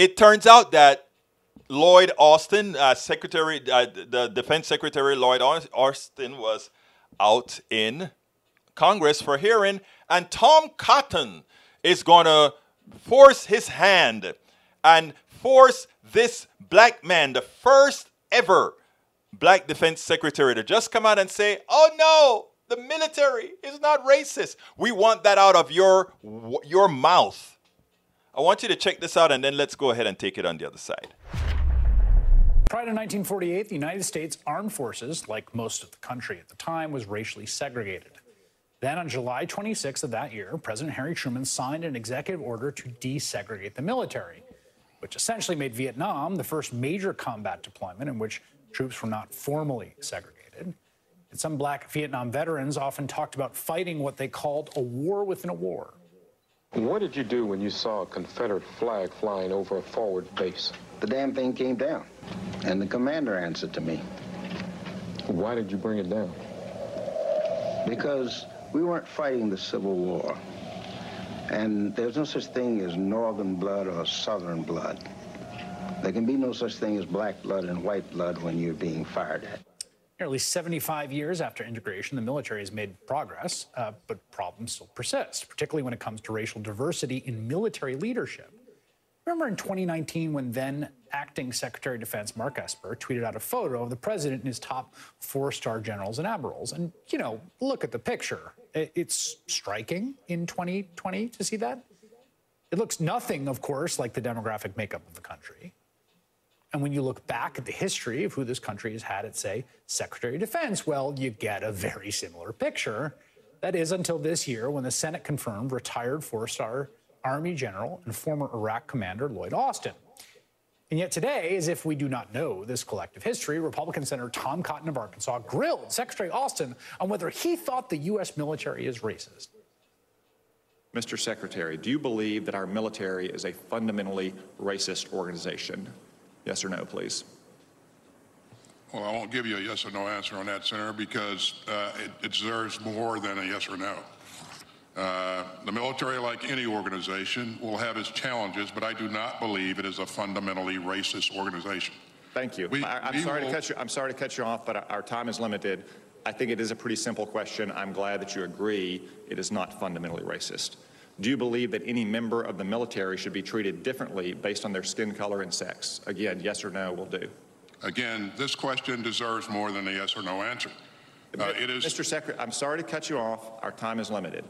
it turns out that Lloyd Austin, uh, Secretary, uh, the Defense Secretary Lloyd Austin was out in Congress for hearing, and Tom Cotton is going to force his hand and force this black man, the first ever black defense secretary, to just come out and say, "Oh no, the military is not racist." We want that out of your your mouth. I want you to check this out, and then let's go ahead and take it on the other side. Prior to 1948, the United States Armed Forces, like most of the country at the time, was racially segregated. Then on July 26th of that year, President Harry Truman signed an executive order to desegregate the military, which essentially made Vietnam the first major combat deployment in which troops were not formally segregated. And some black Vietnam veterans often talked about fighting what they called a war within a war. What did you do when you saw a Confederate flag flying over a forward base? The damn thing came down, and the commander answered to me. Why did you bring it down? Because we weren't fighting the Civil War. And there's no such thing as northern blood or southern blood. There can be no such thing as black blood and white blood when you're being fired at. Nearly 75 years after integration, the military has made progress, uh, but problems still persist, particularly when it comes to racial diversity in military leadership. Remember in 2019 when then acting Secretary of Defense Mark Esper tweeted out a photo of the president and his top four star generals and admirals? And, you know, look at the picture. It's striking in 2020 to see that. It looks nothing, of course, like the demographic makeup of the country. And when you look back at the history of who this country has had at, say, Secretary of Defense, well, you get a very similar picture. That is until this year when the Senate confirmed retired four star Army General and former Iraq Commander Lloyd Austin. And yet today, as if we do not know this collective history, Republican Senator Tom Cotton of Arkansas grilled Secretary Austin on whether he thought the U.S. military is racist. Mr. Secretary, do you believe that our military is a fundamentally racist organization? Yes or no, please. Well, I won't give you a yes or no answer on that, Senator, because uh, it, it deserves more than a yes or no. Uh, the military, like any organization, will have its challenges, but I do not believe it is a fundamentally racist organization. Thank you. We, I, am sorry will... to cut you. I'm sorry to cut you off, but our time is limited. I think it is a pretty simple question. I'm glad that you agree it is not fundamentally racist. Do you believe that any member of the military should be treated differently based on their skin color and sex? Again, yes or no will do. Again, this question deserves more than a yes or no answer. Uh, it is Mr. Secretary, I'm sorry to cut you off. Our time is limited.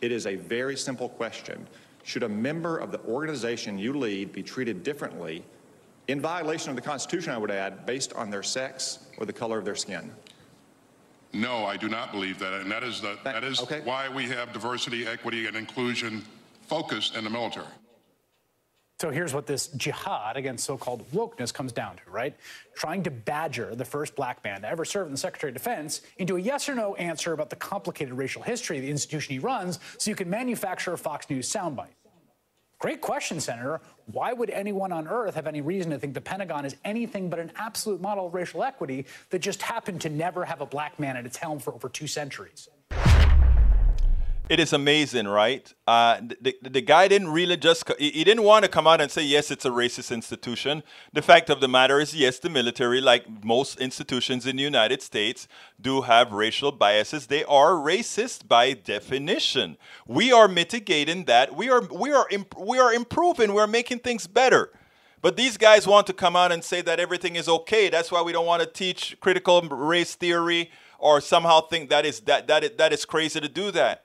It is a very simple question. Should a member of the organization you lead be treated differently, in violation of the Constitution, I would add, based on their sex or the color of their skin? No, I do not believe that, and that is, the, that is okay. why we have diversity, equity, and inclusion focus in the military. So here's what this jihad against so-called wokeness comes down to, right? Trying to badger the first black man to ever serve in the Secretary of Defense into a yes or no answer about the complicated racial history of the institution he runs so you can manufacture a Fox News soundbite. Great question, Senator. Why would anyone on earth have any reason to think the Pentagon is anything but an absolute model of racial equity that just happened to never have a black man at its helm for over two centuries? It is amazing, right? Uh, the, the guy didn't really just, he didn't want to come out and say, yes, it's a racist institution. The fact of the matter is, yes, the military, like most institutions in the United States, do have racial biases. They are racist by definition. We are mitigating that. We are, we are, imp- we are improving. We're making things better. But these guys want to come out and say that everything is okay. That's why we don't want to teach critical race theory or somehow think that is, that, that, is, that is crazy to do that.